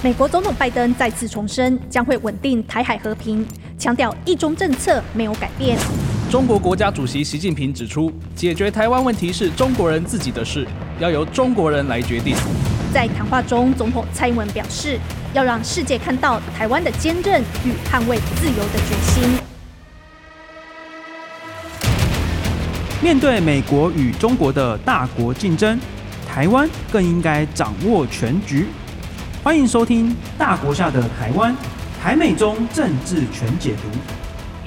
美国总统拜登再次重申将会稳定台海和平，强调一中政策没有改变。中国国家主席习近平指出，解决台湾问题是中国人自己的事，要由中国人来决定。在谈话中，总统蔡英文表示，要让世界看到台湾的坚韧与捍卫自由的决心。面对美国与中国的大国竞争，台湾更应该掌握全局。欢迎收听《大国下的台湾》，台美中政治全解读，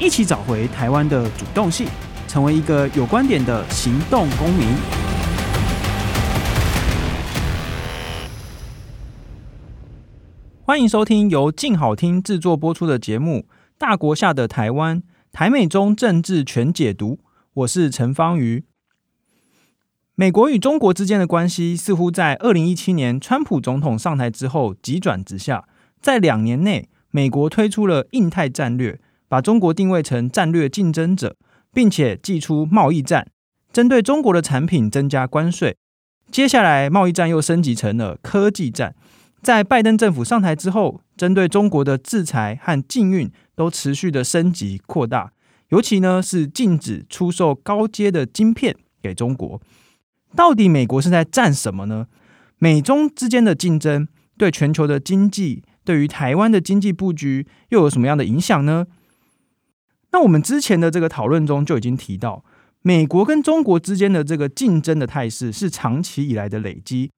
一起找回台湾的主动性，成为一个有观点的行动公民。欢迎收听由静好听制作播出的节目《大国下的台湾》，台美中政治全解读。我是陈芳瑜。美国与中国之间的关系似乎在二零一七年川普总统上台之后急转直下，在两年内，美国推出了印太战略，把中国定位成战略竞争者，并且祭出贸易战，针对中国的产品增加关税。接下来，贸易战又升级成了科技战。在拜登政府上台之后，针对中国的制裁和禁运都持续的升级扩大。尤其呢是禁止出售高阶的晶片给中国，到底美国是在战什么呢？美中之间的竞争对全球的经济，对于台湾的经济布局又有什么样的影响呢？那我们之前的这个讨论中就已经提到，美国跟中国之间的这个竞争的态势是长期以来的累积。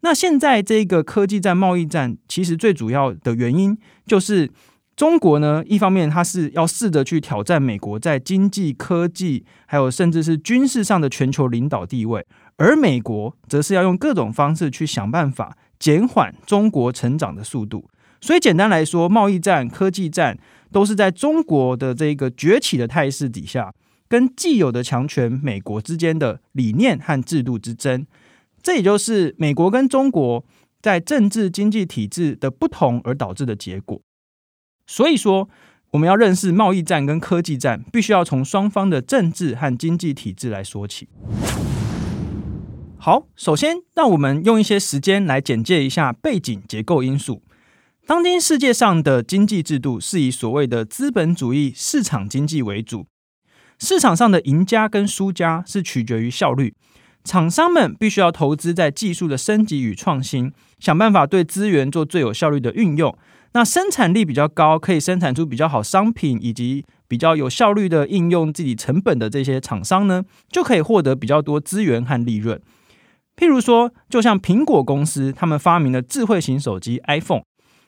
那现在这个科技战、贸易战，其实最主要的原因就是。中国呢，一方面它是要试着去挑战美国在经济、科技，还有甚至是军事上的全球领导地位，而美国则是要用各种方式去想办法减缓中国成长的速度。所以简单来说，贸易战、科技战都是在中国的这个崛起的态势底下，跟既有的强权美国之间的理念和制度之争。这也就是美国跟中国在政治经济体制的不同而导致的结果。所以说，我们要认识贸易战跟科技战，必须要从双方的政治和经济体制来说起。好，首先让我们用一些时间来简介一下背景结构因素。当今世界上的经济制度是以所谓的资本主义市场经济为主，市场上的赢家跟输家是取决于效率，厂商们必须要投资在技术的升级与创新，想办法对资源做最有效率的运用。那生产力比较高，可以生产出比较好商品，以及比较有效率的应用自己成本的这些厂商呢，就可以获得比较多资源和利润。譬如说，就像苹果公司，他们发明了智慧型手机 iPhone，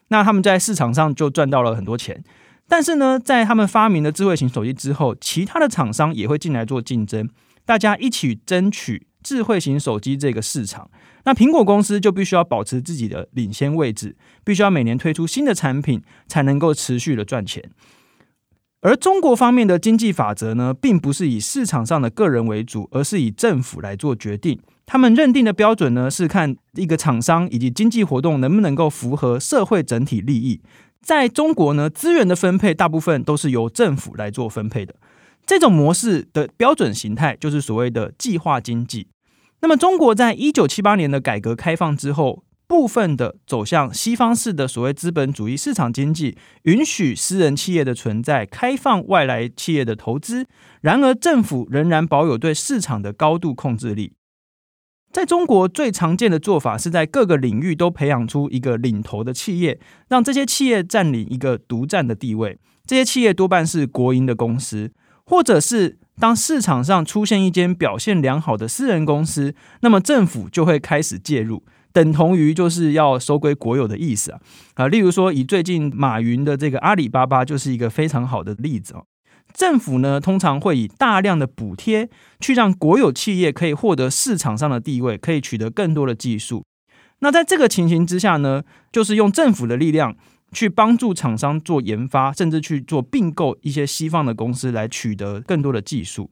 那他们在市场上就赚到了很多钱。但是呢，在他们发明了智慧型手机之后，其他的厂商也会进来做竞争，大家一起争取智慧型手机这个市场。那苹果公司就必须要保持自己的领先位置，必须要每年推出新的产品，才能够持续的赚钱。而中国方面的经济法则呢，并不是以市场上的个人为主，而是以政府来做决定。他们认定的标准呢，是看一个厂商以及经济活动能不能够符合社会整体利益。在中国呢，资源的分配大部分都是由政府来做分配的。这种模式的标准形态就是所谓的计划经济。那么，中国在一九七八年的改革开放之后，部分的走向西方式的所谓资本主义市场经济，允许私人企业的存在，开放外来企业的投资。然而，政府仍然保有对市场的高度控制力。在中国最常见的做法是在各个领域都培养出一个领头的企业，让这些企业占领一个独占的地位。这些企业多半是国营的公司，或者是。当市场上出现一间表现良好的私人公司，那么政府就会开始介入，等同于就是要收归国有的意思啊啊！例如说，以最近马云的这个阿里巴巴就是一个非常好的例子哦。政府呢，通常会以大量的补贴去让国有企业可以获得市场上的地位，可以取得更多的技术。那在这个情形之下呢，就是用政府的力量。去帮助厂商做研发，甚至去做并购一些西方的公司来取得更多的技术。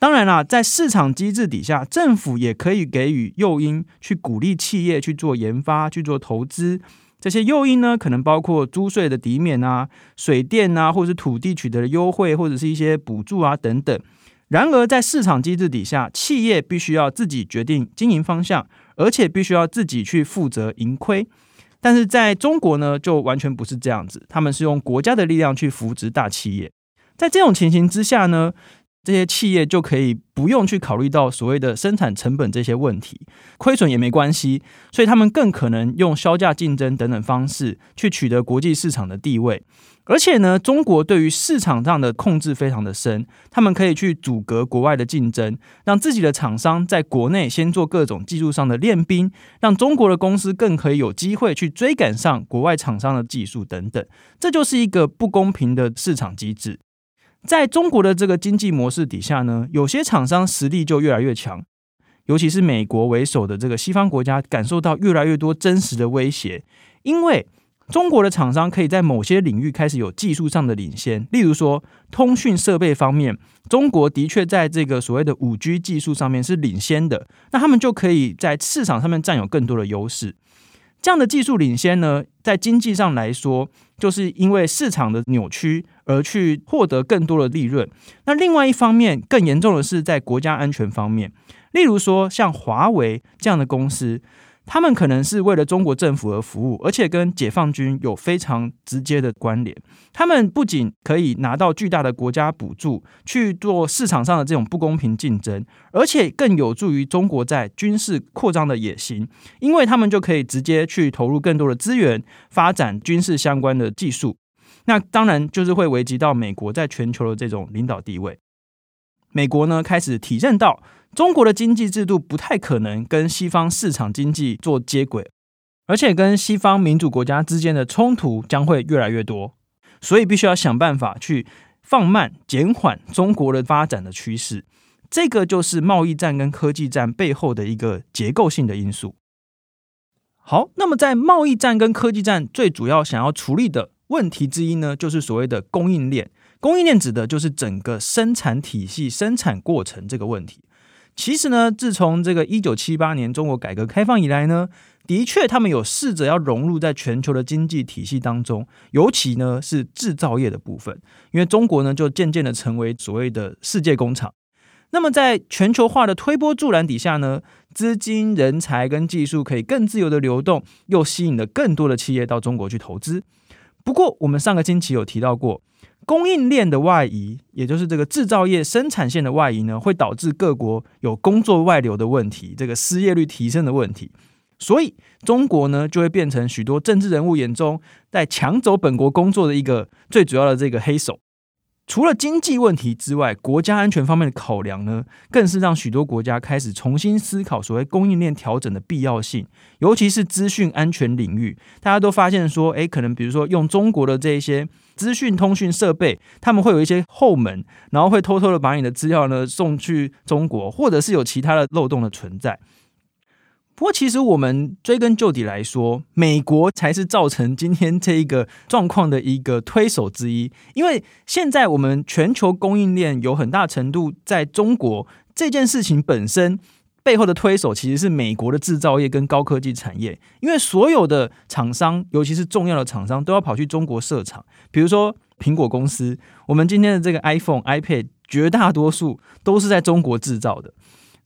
当然啦，在市场机制底下，政府也可以给予诱因，去鼓励企业去做研发、去做投资。这些诱因呢，可能包括租税的抵免啊、水电啊，或者是土地取得的优惠，或者是一些补助啊等等。然而，在市场机制底下，企业必须要自己决定经营方向，而且必须要自己去负责盈亏。但是在中国呢，就完全不是这样子，他们是用国家的力量去扶植大企业。在这种情形之下呢，这些企业就可以不用去考虑到所谓的生产成本这些问题，亏损也没关系，所以他们更可能用削价竞争等等方式去取得国际市场的地位。而且呢，中国对于市场上的控制非常的深，他们可以去阻隔国外的竞争，让自己的厂商在国内先做各种技术上的练兵，让中国的公司更可以有机会去追赶上国外厂商的技术等等。这就是一个不公平的市场机制。在中国的这个经济模式底下呢，有些厂商实力就越来越强，尤其是美国为首的这个西方国家感受到越来越多真实的威胁，因为。中国的厂商可以在某些领域开始有技术上的领先，例如说通讯设备方面，中国的确在这个所谓的五 G 技术上面是领先的，那他们就可以在市场上面占有更多的优势。这样的技术领先呢，在经济上来说，就是因为市场的扭曲而去获得更多的利润。那另外一方面，更严重的是在国家安全方面，例如说像华为这样的公司。他们可能是为了中国政府而服务，而且跟解放军有非常直接的关联。他们不仅可以拿到巨大的国家补助去做市场上的这种不公平竞争，而且更有助于中国在军事扩张的野心，因为他们就可以直接去投入更多的资源，发展军事相关的技术。那当然就是会危及到美国在全球的这种领导地位。美国呢，开始体认到。中国的经济制度不太可能跟西方市场经济做接轨，而且跟西方民主国家之间的冲突将会越来越多，所以必须要想办法去放慢、减缓中国的发展的趋势。这个就是贸易战跟科技战背后的一个结构性的因素。好，那么在贸易战跟科技战最主要想要处理的问题之一呢，就是所谓的供应链。供应链指的就是整个生产体系、生产过程这个问题。其实呢，自从这个一九七八年中国改革开放以来呢，的确他们有试着要融入在全球的经济体系当中，尤其呢是制造业的部分，因为中国呢就渐渐的成为所谓的世界工厂。那么在全球化的推波助澜底下呢，资金、人才跟技术可以更自由的流动，又吸引了更多的企业到中国去投资。不过我们上个星期有提到过。供应链的外移，也就是这个制造业生产线的外移呢，会导致各国有工作外流的问题，这个失业率提升的问题。所以中国呢，就会变成许多政治人物眼中在抢走本国工作的一个最主要的这个黑手。除了经济问题之外，国家安全方面的考量呢，更是让许多国家开始重新思考所谓供应链调整的必要性。尤其是资讯安全领域，大家都发现说，诶，可能比如说用中国的这一些资讯通讯设备，他们会有一些后门，然后会偷偷的把你的资料呢送去中国，或者是有其他的漏洞的存在。不过，其实我们追根究底来说，美国才是造成今天这一个状况的一个推手之一。因为现在我们全球供应链有很大程度在中国这件事情本身背后的推手，其实是美国的制造业跟高科技产业。因为所有的厂商，尤其是重要的厂商，都要跑去中国设厂。比如说苹果公司，我们今天的这个 iPhone、iPad，绝大多数都是在中国制造的。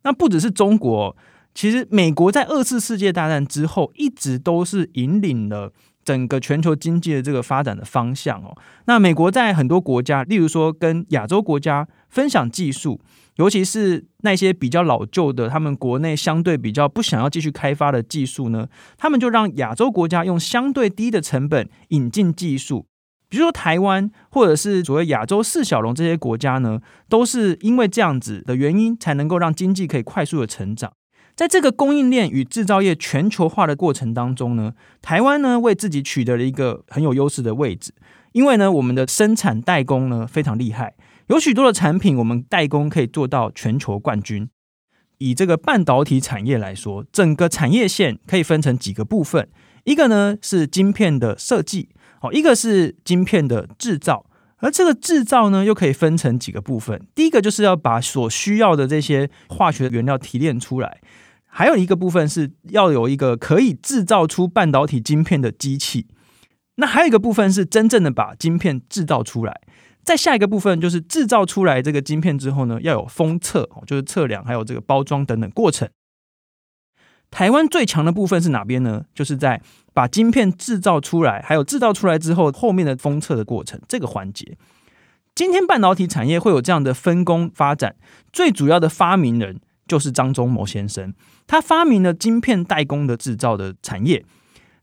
那不只是中国。其实，美国在二次世界大战之后，一直都是引领了整个全球经济的这个发展的方向哦。那美国在很多国家，例如说跟亚洲国家分享技术，尤其是那些比较老旧的，他们国内相对比较不想要继续开发的技术呢，他们就让亚洲国家用相对低的成本引进技术。比如说台湾，或者是所谓亚洲四小龙这些国家呢，都是因为这样子的原因，才能够让经济可以快速的成长。在这个供应链与制造业全球化的过程当中呢，台湾呢为自己取得了一个很有优势的位置，因为呢我们的生产代工呢非常厉害，有许多的产品我们代工可以做到全球冠军。以这个半导体产业来说，整个产业线可以分成几个部分，一个呢是晶片的设计，哦，一个是晶片的制造，而这个制造呢又可以分成几个部分，第一个就是要把所需要的这些化学原料提炼出来。还有一个部分是要有一个可以制造出半导体晶片的机器，那还有一个部分是真正的把晶片制造出来。再下一个部分就是制造出来这个晶片之后呢，要有封测，就是测量还有这个包装等等过程。台湾最强的部分是哪边呢？就是在把晶片制造出来，还有制造出来之后后面的封测的过程这个环节。今天半导体产业会有这样的分工发展，最主要的发明人就是张忠谋先生，他发明了晶片代工的制造的产业。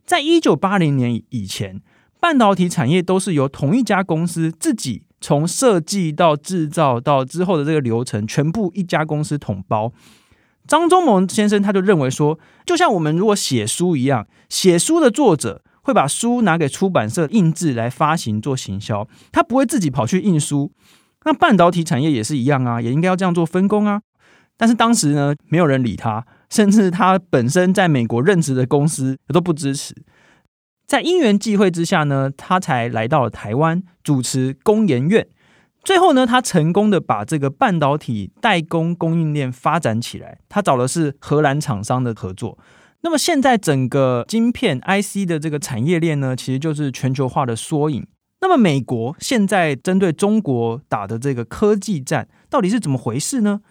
在一九八零年以前，半导体产业都是由同一家公司自己从设计到制造到之后的这个流程，全部一家公司统包。张忠谋先生他就认为说，就像我们如果写书一样，写书的作者会把书拿给出版社印制来发行做行销，他不会自己跑去印书。那半导体产业也是一样啊，也应该要这样做分工啊。但是当时呢，没有人理他，甚至他本身在美国任职的公司都不支持。在因缘际会之下呢，他才来到了台湾主持工研院。最后呢，他成功的把这个半导体代工供应链发展起来。他找的是荷兰厂商的合作。那么现在整个晶片 IC 的这个产业链呢，其实就是全球化的缩影。那么美国现在针对中国打的这个科技战，到底是怎么回事呢？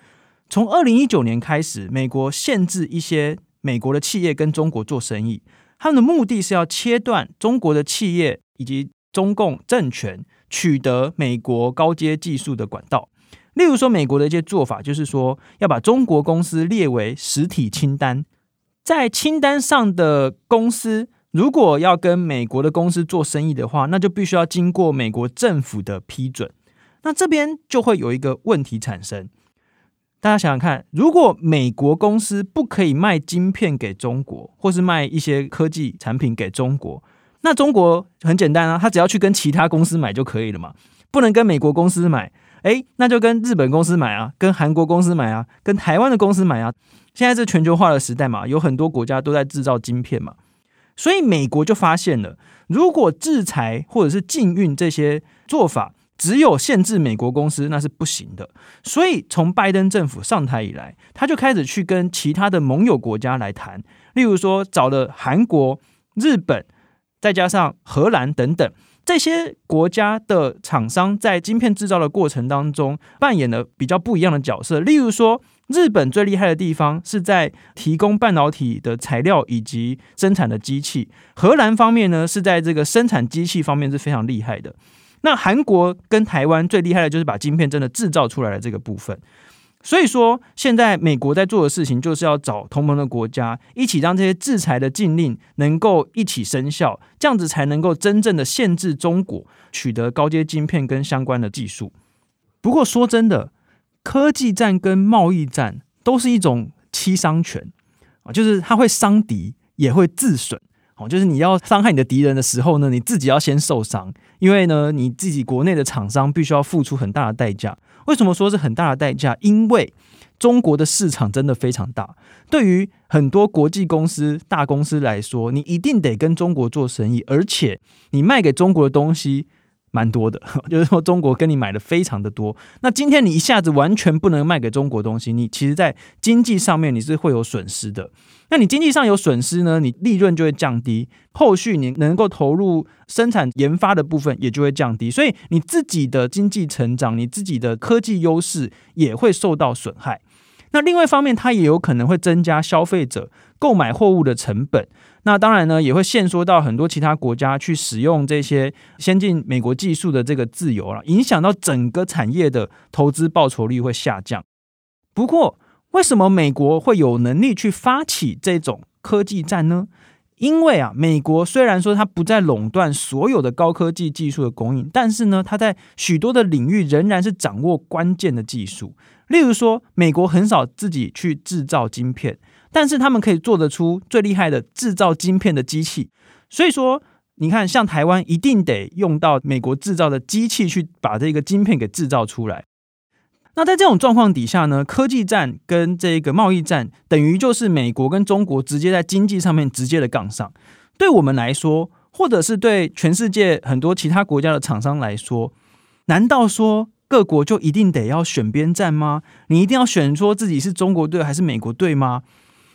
从二零一九年开始，美国限制一些美国的企业跟中国做生意，他们的目的是要切断中国的企业以及中共政权。取得美国高阶技术的管道，例如说，美国的一些做法就是说，要把中国公司列为实体清单，在清单上的公司，如果要跟美国的公司做生意的话，那就必须要经过美国政府的批准。那这边就会有一个问题产生，大家想想看，如果美国公司不可以卖晶片给中国，或是卖一些科技产品给中国。那中国很简单啊，他只要去跟其他公司买就可以了嘛，不能跟美国公司买，诶，那就跟日本公司买啊，跟韩国公司买啊，跟台湾的公司买啊。现在是全球化的时代嘛，有很多国家都在制造晶片嘛，所以美国就发现了，如果制裁或者是禁运这些做法，只有限制美国公司，那是不行的。所以从拜登政府上台以来，他就开始去跟其他的盟友国家来谈，例如说找了韩国、日本。再加上荷兰等等这些国家的厂商，在晶片制造的过程当中扮演了比较不一样的角色。例如说，日本最厉害的地方是在提供半导体的材料以及生产的机器；荷兰方面呢，是在这个生产机器方面是非常厉害的。那韩国跟台湾最厉害的就是把晶片真的制造出来的这个部分。所以说，现在美国在做的事情，就是要找同盟的国家一起让这些制裁的禁令能够一起生效，这样子才能够真正的限制中国取得高阶晶片跟相关的技术。不过说真的，科技战跟贸易战都是一种七伤拳啊，就是它会伤敌，也会自损。哦，就是你要伤害你的敌人的时候呢，你自己要先受伤，因为呢，你自己国内的厂商必须要付出很大的代价。为什么说是很大的代价？因为中国的市场真的非常大，对于很多国际公司、大公司来说，你一定得跟中国做生意，而且你卖给中国的东西。蛮多的，就是说中国跟你买的非常的多。那今天你一下子完全不能卖给中国东西，你其实在经济上面你是会有损失的。那你经济上有损失呢，你利润就会降低，后续你能够投入生产研发的部分也就会降低，所以你自己的经济成长，你自己的科技优势也会受到损害。那另外一方面，它也有可能会增加消费者购买货物的成本。那当然呢，也会限缩到很多其他国家去使用这些先进美国技术的这个自由了，影响到整个产业的投资报酬率会下降。不过，为什么美国会有能力去发起这种科技战呢？因为啊，美国虽然说它不再垄断所有的高科技技术的供应，但是呢，它在许多的领域仍然是掌握关键的技术。例如说，美国很少自己去制造晶片。但是他们可以做得出最厉害的制造晶片的机器，所以说你看，像台湾一定得用到美国制造的机器去把这个晶片给制造出来。那在这种状况底下呢，科技战跟这个贸易战等于就是美国跟中国直接在经济上面直接的杠上。对我们来说，或者是对全世界很多其他国家的厂商来说，难道说各国就一定得要选边站吗？你一定要选说自己是中国队还是美国队吗？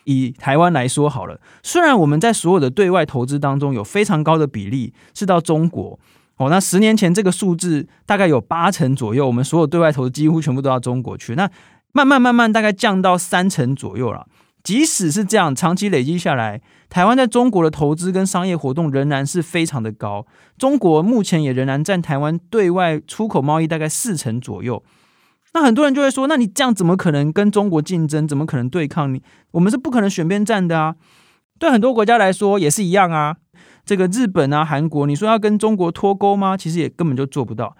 以台湾来说好了，虽然我们在所有的对外投资当中有非常高的比例是到中国哦，那十年前这个数字大概有八成左右，我们所有对外投资几乎全部都到中国去。那慢慢慢慢大概降到三成左右了。即使是这样，长期累积下来，台湾在中国的投资跟商业活动仍然是非常的高。中国目前也仍然占台湾对外出口贸易大概四成左右。那很多人就会说，那你这样怎么可能跟中国竞争？怎么可能对抗你？我们是不可能选边站的啊！对很多国家来说也是一样啊。这个日本啊、韩国，你说要跟中国脱钩吗？其实也根本就做不到，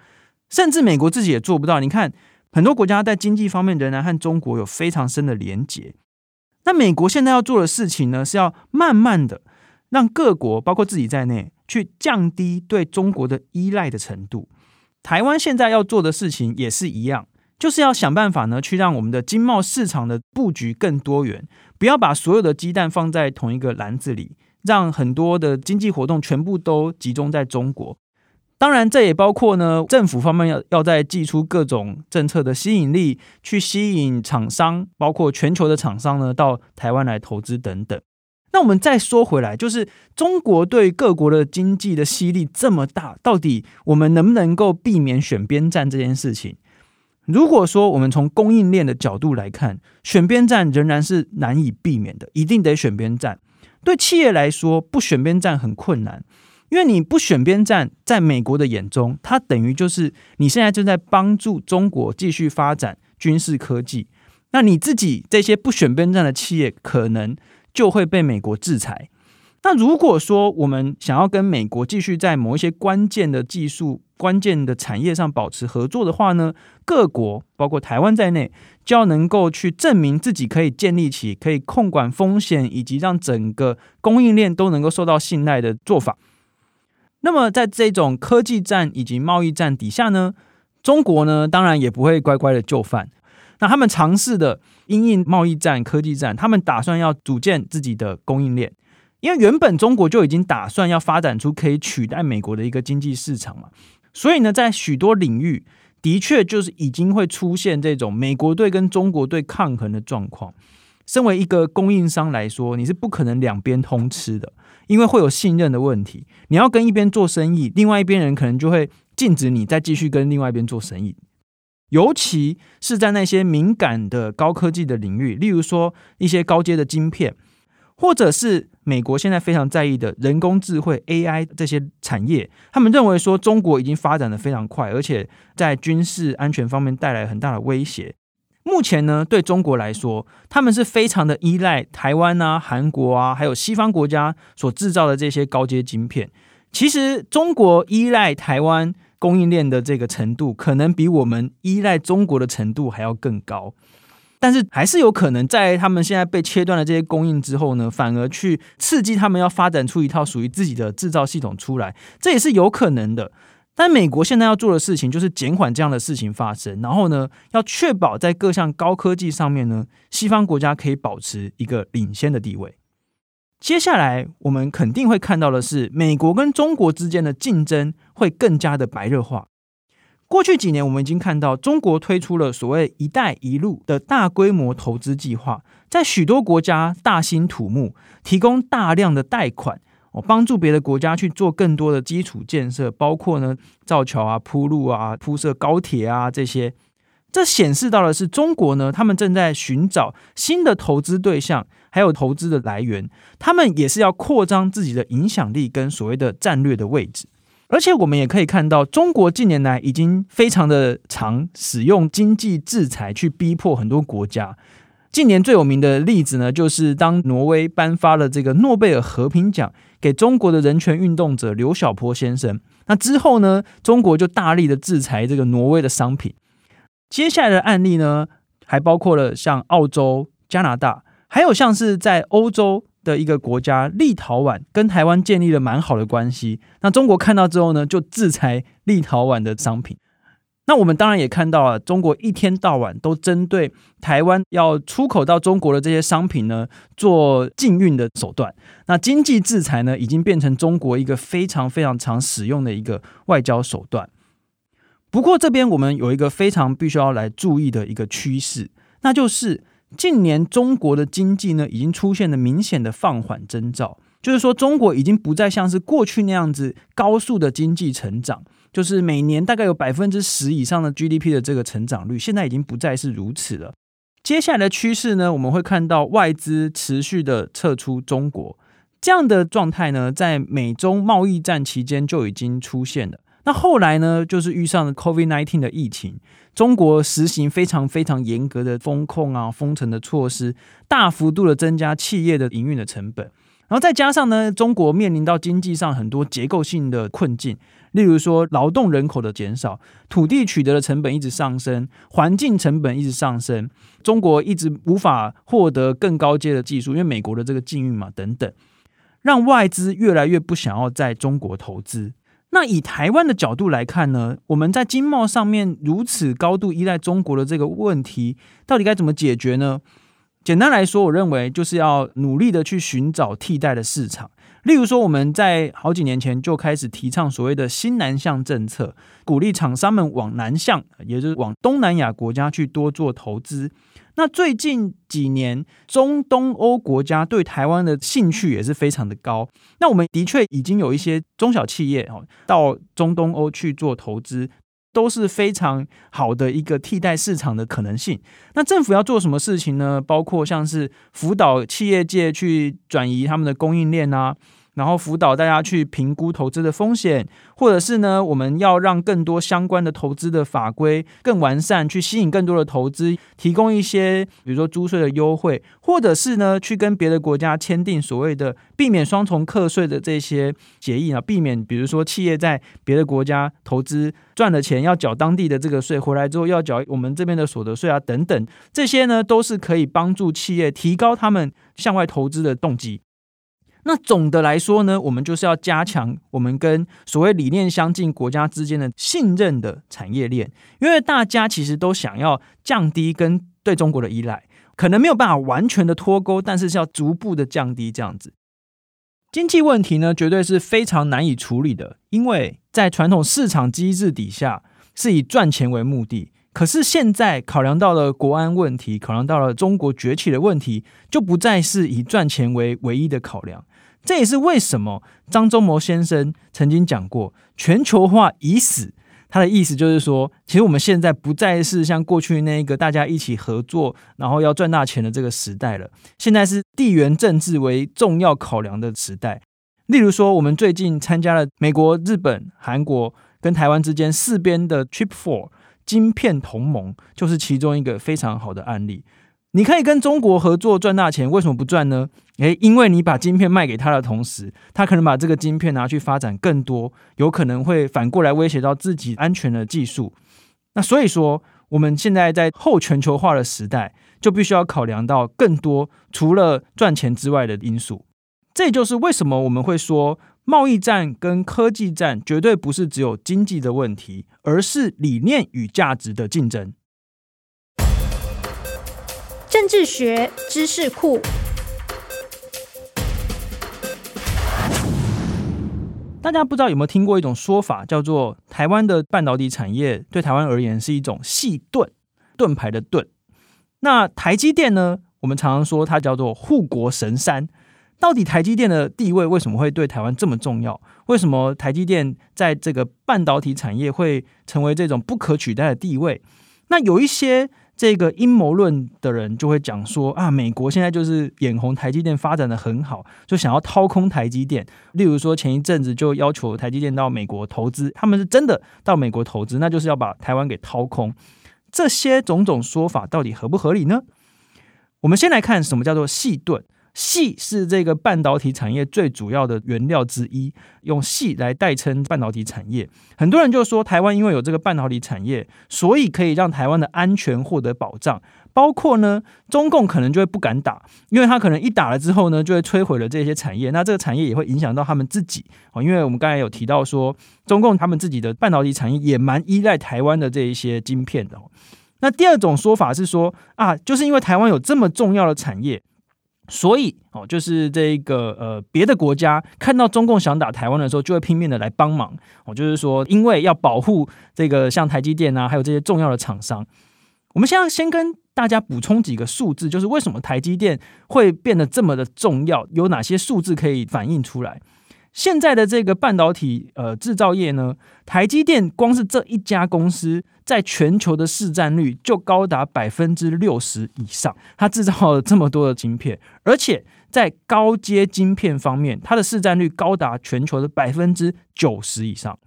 甚至美国自己也做不到。你看，很多国家在经济方面仍然和中国有非常深的连结。那美国现在要做的事情呢，是要慢慢的让各国，包括自己在内，去降低对中国的依赖的程度。台湾现在要做的事情也是一样，就是要想办法呢，去让我们的经贸市场的布局更多元，不要把所有的鸡蛋放在同一个篮子里，让很多的经济活动全部都集中在中国。当然，这也包括呢，政府方面要要再祭出各种政策的吸引力，去吸引厂商，包括全球的厂商呢，到台湾来投资等等。那我们再说回来，就是中国对各国的经济的吸力这么大，到底我们能不能够避免选边站这件事情？如果说我们从供应链的角度来看，选边站仍然是难以避免的，一定得选边站。对企业来说，不选边站很困难。因为你不选边站，在美国的眼中，它等于就是你现在正在帮助中国继续发展军事科技。那你自己这些不选边站的企业，可能就会被美国制裁。那如果说我们想要跟美国继续在某一些关键的技术、关键的产业上保持合作的话呢，各国包括台湾在内，就要能够去证明自己可以建立起可以控管风险，以及让整个供应链都能够受到信赖的做法。那么，在这种科技战以及贸易战底下呢，中国呢，当然也不会乖乖的就范。那他们尝试的因应贸易战、科技战，他们打算要组建自己的供应链，因为原本中国就已经打算要发展出可以取代美国的一个经济市场嘛。所以呢，在许多领域，的确就是已经会出现这种美国队跟中国队抗衡的状况。身为一个供应商来说，你是不可能两边通吃的。因为会有信任的问题，你要跟一边做生意，另外一边人可能就会禁止你再继续跟另外一边做生意。尤其是在那些敏感的高科技的领域，例如说一些高阶的晶片，或者是美国现在非常在意的人工智慧 AI 这些产业，他们认为说中国已经发展的非常快，而且在军事安全方面带来很大的威胁。目前呢，对中国来说，他们是非常的依赖台湾啊、韩国啊，还有西方国家所制造的这些高阶晶片。其实，中国依赖台湾供应链的这个程度，可能比我们依赖中国的程度还要更高。但是，还是有可能在他们现在被切断了这些供应之后呢，反而去刺激他们要发展出一套属于自己的制造系统出来，这也是有可能的。但美国现在要做的事情就是减缓这样的事情发生，然后呢，要确保在各项高科技上面呢，西方国家可以保持一个领先的地位。接下来我们肯定会看到的是，美国跟中国之间的竞争会更加的白热化。过去几年，我们已经看到中国推出了所谓“一带一路”的大规模投资计划，在许多国家大兴土木，提供大量的贷款。我帮助别的国家去做更多的基础建设，包括呢造桥啊、铺路啊、铺设高铁啊这些。这显示到的是中国呢，他们正在寻找新的投资对象，还有投资的来源。他们也是要扩张自己的影响力跟所谓的战略的位置。而且我们也可以看到，中国近年来已经非常的常使用经济制裁去逼迫很多国家。近年最有名的例子呢，就是当挪威颁发了这个诺贝尔和平奖给中国的人权运动者刘晓波先生，那之后呢，中国就大力的制裁这个挪威的商品。接下来的案例呢，还包括了像澳洲、加拿大，还有像是在欧洲的一个国家立陶宛，跟台湾建立了蛮好的关系。那中国看到之后呢，就制裁立陶宛的商品。那我们当然也看到了，中国一天到晚都针对台湾要出口到中国的这些商品呢，做禁运的手段。那经济制裁呢，已经变成中国一个非常非常常使用的一个外交手段。不过这边我们有一个非常必须要来注意的一个趋势，那就是近年中国的经济呢，已经出现了明显的放缓征兆，就是说中国已经不再像是过去那样子高速的经济成长。就是每年大概有百分之十以上的 GDP 的这个成长率，现在已经不再是如此了。接下来的趋势呢，我们会看到外资持续的撤出中国，这样的状态呢，在美中贸易战期间就已经出现了。那后来呢，就是遇上了 COVID-19 的疫情，中国实行非常非常严格的风控啊、封城的措施，大幅度的增加企业的营运的成本。然后再加上呢，中国面临到经济上很多结构性的困境，例如说劳动人口的减少、土地取得的成本一直上升、环境成本一直上升，中国一直无法获得更高阶的技术，因为美国的这个禁运嘛等等，让外资越来越不想要在中国投资。那以台湾的角度来看呢，我们在经贸上面如此高度依赖中国的这个问题，到底该怎么解决呢？简单来说，我认为就是要努力的去寻找替代的市场。例如说，我们在好几年前就开始提倡所谓的新南向政策，鼓励厂商们往南向，也就是往东南亚国家去多做投资。那最近几年，中东欧国家对台湾的兴趣也是非常的高。那我们的确已经有一些中小企业哦，到中东欧去做投资，都是非常好的一个替代市场的可能性。那政府要做什么事情呢？包括像是辅导企业界去转移他们的供应链啊。然后辅导大家去评估投资的风险，或者是呢，我们要让更多相关的投资的法规更完善，去吸引更多的投资，提供一些比如说租税的优惠，或者是呢，去跟别的国家签订所谓的避免双重课税的这些协议啊，避免比如说企业在别的国家投资赚了钱要缴当地的这个税，回来之后要缴我们这边的所得税啊等等，这些呢都是可以帮助企业提高他们向外投资的动机。那总的来说呢，我们就是要加强我们跟所谓理念相近国家之间的信任的产业链，因为大家其实都想要降低跟对中国的依赖，可能没有办法完全的脱钩，但是是要逐步的降低这样子。经济问题呢，绝对是非常难以处理的，因为在传统市场机制底下是以赚钱为目的，可是现在考量到了国安问题，考量到了中国崛起的问题，就不再是以赚钱为唯一的考量。这也是为什么张忠谋先生曾经讲过“全球化已死”。他的意思就是说，其实我们现在不再是像过去那个大家一起合作，然后要赚大钱的这个时代了。现在是地缘政治为重要考量的时代。例如说，我们最近参加了美国、日本、韩国跟台湾之间四边的 Chip Four 晶片同盟，就是其中一个非常好的案例。你可以跟中国合作赚大钱，为什么不赚呢？诶，因为你把晶片卖给他的同时，他可能把这个晶片拿去发展更多，有可能会反过来威胁到自己安全的技术。那所以说，我们现在在后全球化的时代，就必须要考量到更多除了赚钱之外的因素。这就是为什么我们会说，贸易战跟科技战绝对不是只有经济的问题，而是理念与价值的竞争。政治学知识库，大家不知道有没有听过一种说法，叫做台湾的半导体产业对台湾而言是一种细盾，盾牌的盾。那台积电呢？我们常常说它叫做护国神山。到底台积电的地位为什么会对台湾这么重要？为什么台积电在这个半导体产业会成为这种不可取代的地位？那有一些。这个阴谋论的人就会讲说啊，美国现在就是眼红台积电发展的很好，就想要掏空台积电。例如说，前一阵子就要求台积电到美国投资，他们是真的到美国投资，那就是要把台湾给掏空。这些种种说法到底合不合理呢？我们先来看什么叫做细盾。矽是这个半导体产业最主要的原料之一，用矽来代称半导体产业。很多人就说，台湾因为有这个半导体产业，所以可以让台湾的安全获得保障。包括呢，中共可能就会不敢打，因为他可能一打了之后呢，就会摧毁了这些产业。那这个产业也会影响到他们自己哦，因为我们刚才有提到说，中共他们自己的半导体产业也蛮依赖台湾的这一些晶片的。那第二种说法是说啊，就是因为台湾有这么重要的产业。所以哦，就是这个呃，别的国家看到中共想打台湾的时候，就会拼命的来帮忙。哦，就是说，因为要保护这个像台积电啊，还有这些重要的厂商。我们现在先跟大家补充几个数字，就是为什么台积电会变得这么的重要？有哪些数字可以反映出来？现在的这个半导体呃制造业呢，台积电光是这一家公司，在全球的市占率就高达百分之六十以上。它制造了这么多的晶片，而且在高阶晶片方面，它的市占率高达全球的百分之九十以上。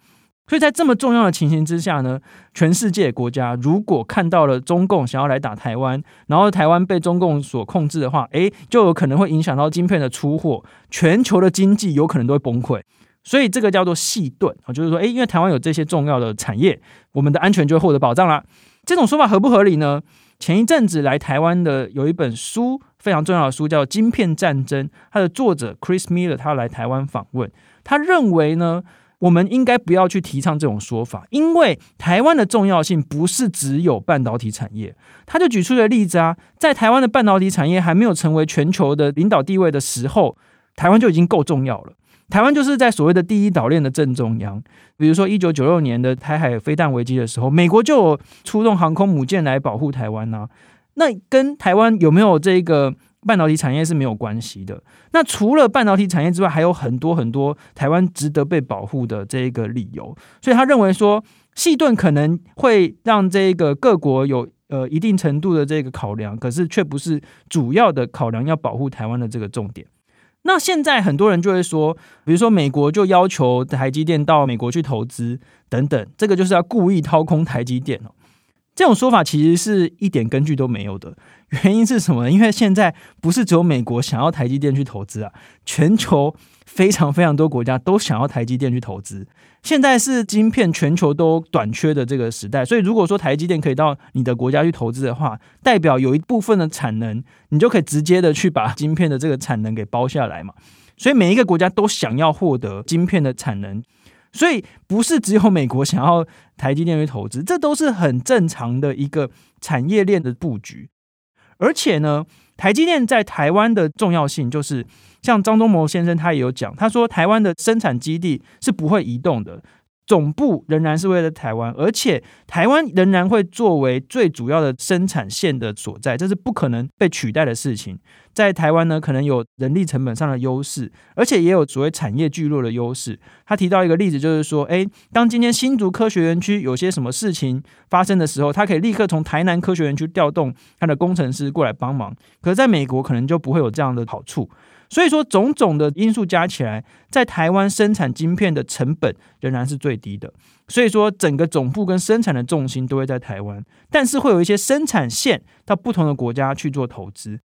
所以在这么重要的情形之下呢，全世界国家如果看到了中共想要来打台湾，然后台湾被中共所控制的话，诶，就有可能会影响到晶片的出货，全球的经济有可能都会崩溃。所以这个叫做细盾啊，就是说，诶，因为台湾有这些重要的产业，我们的安全就会获得保障啦。这种说法合不合理呢？前一阵子来台湾的有一本书非常重要的书，叫《晶片战争》，它的作者 Chris Miller 他来台湾访问，他认为呢。我们应该不要去提倡这种说法，因为台湾的重要性不是只有半导体产业。他就举出了例子啊，在台湾的半导体产业还没有成为全球的领导地位的时候，台湾就已经够重要了。台湾就是在所谓的第一岛链的正中央。比如说，一九九六年的台海飞弹危机的时候，美国就出动航空母舰来保护台湾啊。那跟台湾有没有这个？半导体产业是没有关系的。那除了半导体产业之外，还有很多很多台湾值得被保护的这一个理由。所以他认为说，矽盾可能会让这个各国有呃一定程度的这个考量，可是却不是主要的考量，要保护台湾的这个重点。那现在很多人就会说，比如说美国就要求台积电到美国去投资等等，这个就是要故意掏空台积电哦。这种说法其实是一点根据都没有的。原因是什么？因为现在不是只有美国想要台积电去投资啊，全球非常非常多国家都想要台积电去投资。现在是晶片全球都短缺的这个时代，所以如果说台积电可以到你的国家去投资的话，代表有一部分的产能，你就可以直接的去把晶片的这个产能给包下来嘛。所以每一个国家都想要获得晶片的产能。所以不是只有美国想要台积电去投资，这都是很正常的一个产业链的布局。而且呢，台积电在台湾的重要性，就是像张忠谋先生他也有讲，他说台湾的生产基地是不会移动的。总部仍然是为了台湾，而且台湾仍然会作为最主要的生产线的所在，这是不可能被取代的事情。在台湾呢，可能有人力成本上的优势，而且也有所谓产业聚落的优势。他提到一个例子，就是说，诶，当今天新竹科学园区有些什么事情发生的时候，他可以立刻从台南科学园区调动他的工程师过来帮忙。可是在美国，可能就不会有这样的好处。所以说，种种的因素加起来，在台湾生产晶片的成本仍然是最低的。所以说，整个总部跟生产的重心都会在台湾，但是会有一些生产线到不同的国家去做投资。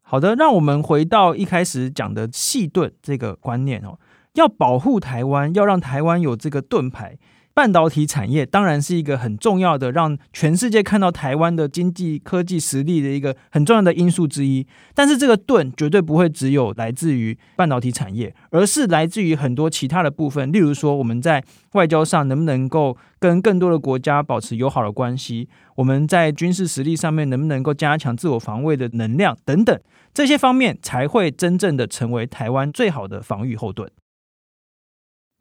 好的，让我们回到一开始讲的细盾这个观念哦，要保护台湾，要让台湾有这个盾牌。半导体产业当然是一个很重要的，让全世界看到台湾的经济科技实力的一个很重要的因素之一。但是这个盾绝对不会只有来自于半导体产业，而是来自于很多其他的部分。例如说，我们在外交上能不能够跟更多的国家保持友好的关系？我们在军事实力上面能不能够加强自我防卫的能量等等，这些方面才会真正的成为台湾最好的防御后盾。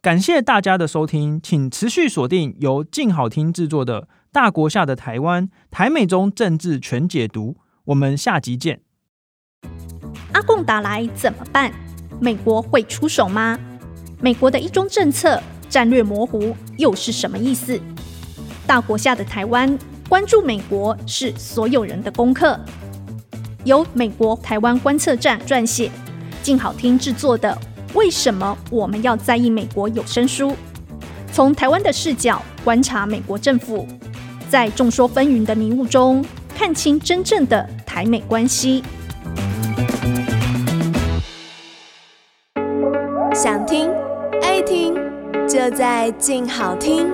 感谢大家的收听，请持续锁定由静好听制作的《大国下的台湾台美中政治全解读》，我们下集见。阿共打来怎么办？美国会出手吗？美国的一中政策战略模糊又是什么意思？大国下的台湾，关注美国是所有人的功课。由美国台湾观测站撰写，静好听制作的。为什么我们要在意美国有声书？从台湾的视角观察美国政府，在众说纷纭的迷雾中看清真正的台美关系。想听爱听，就在静好听。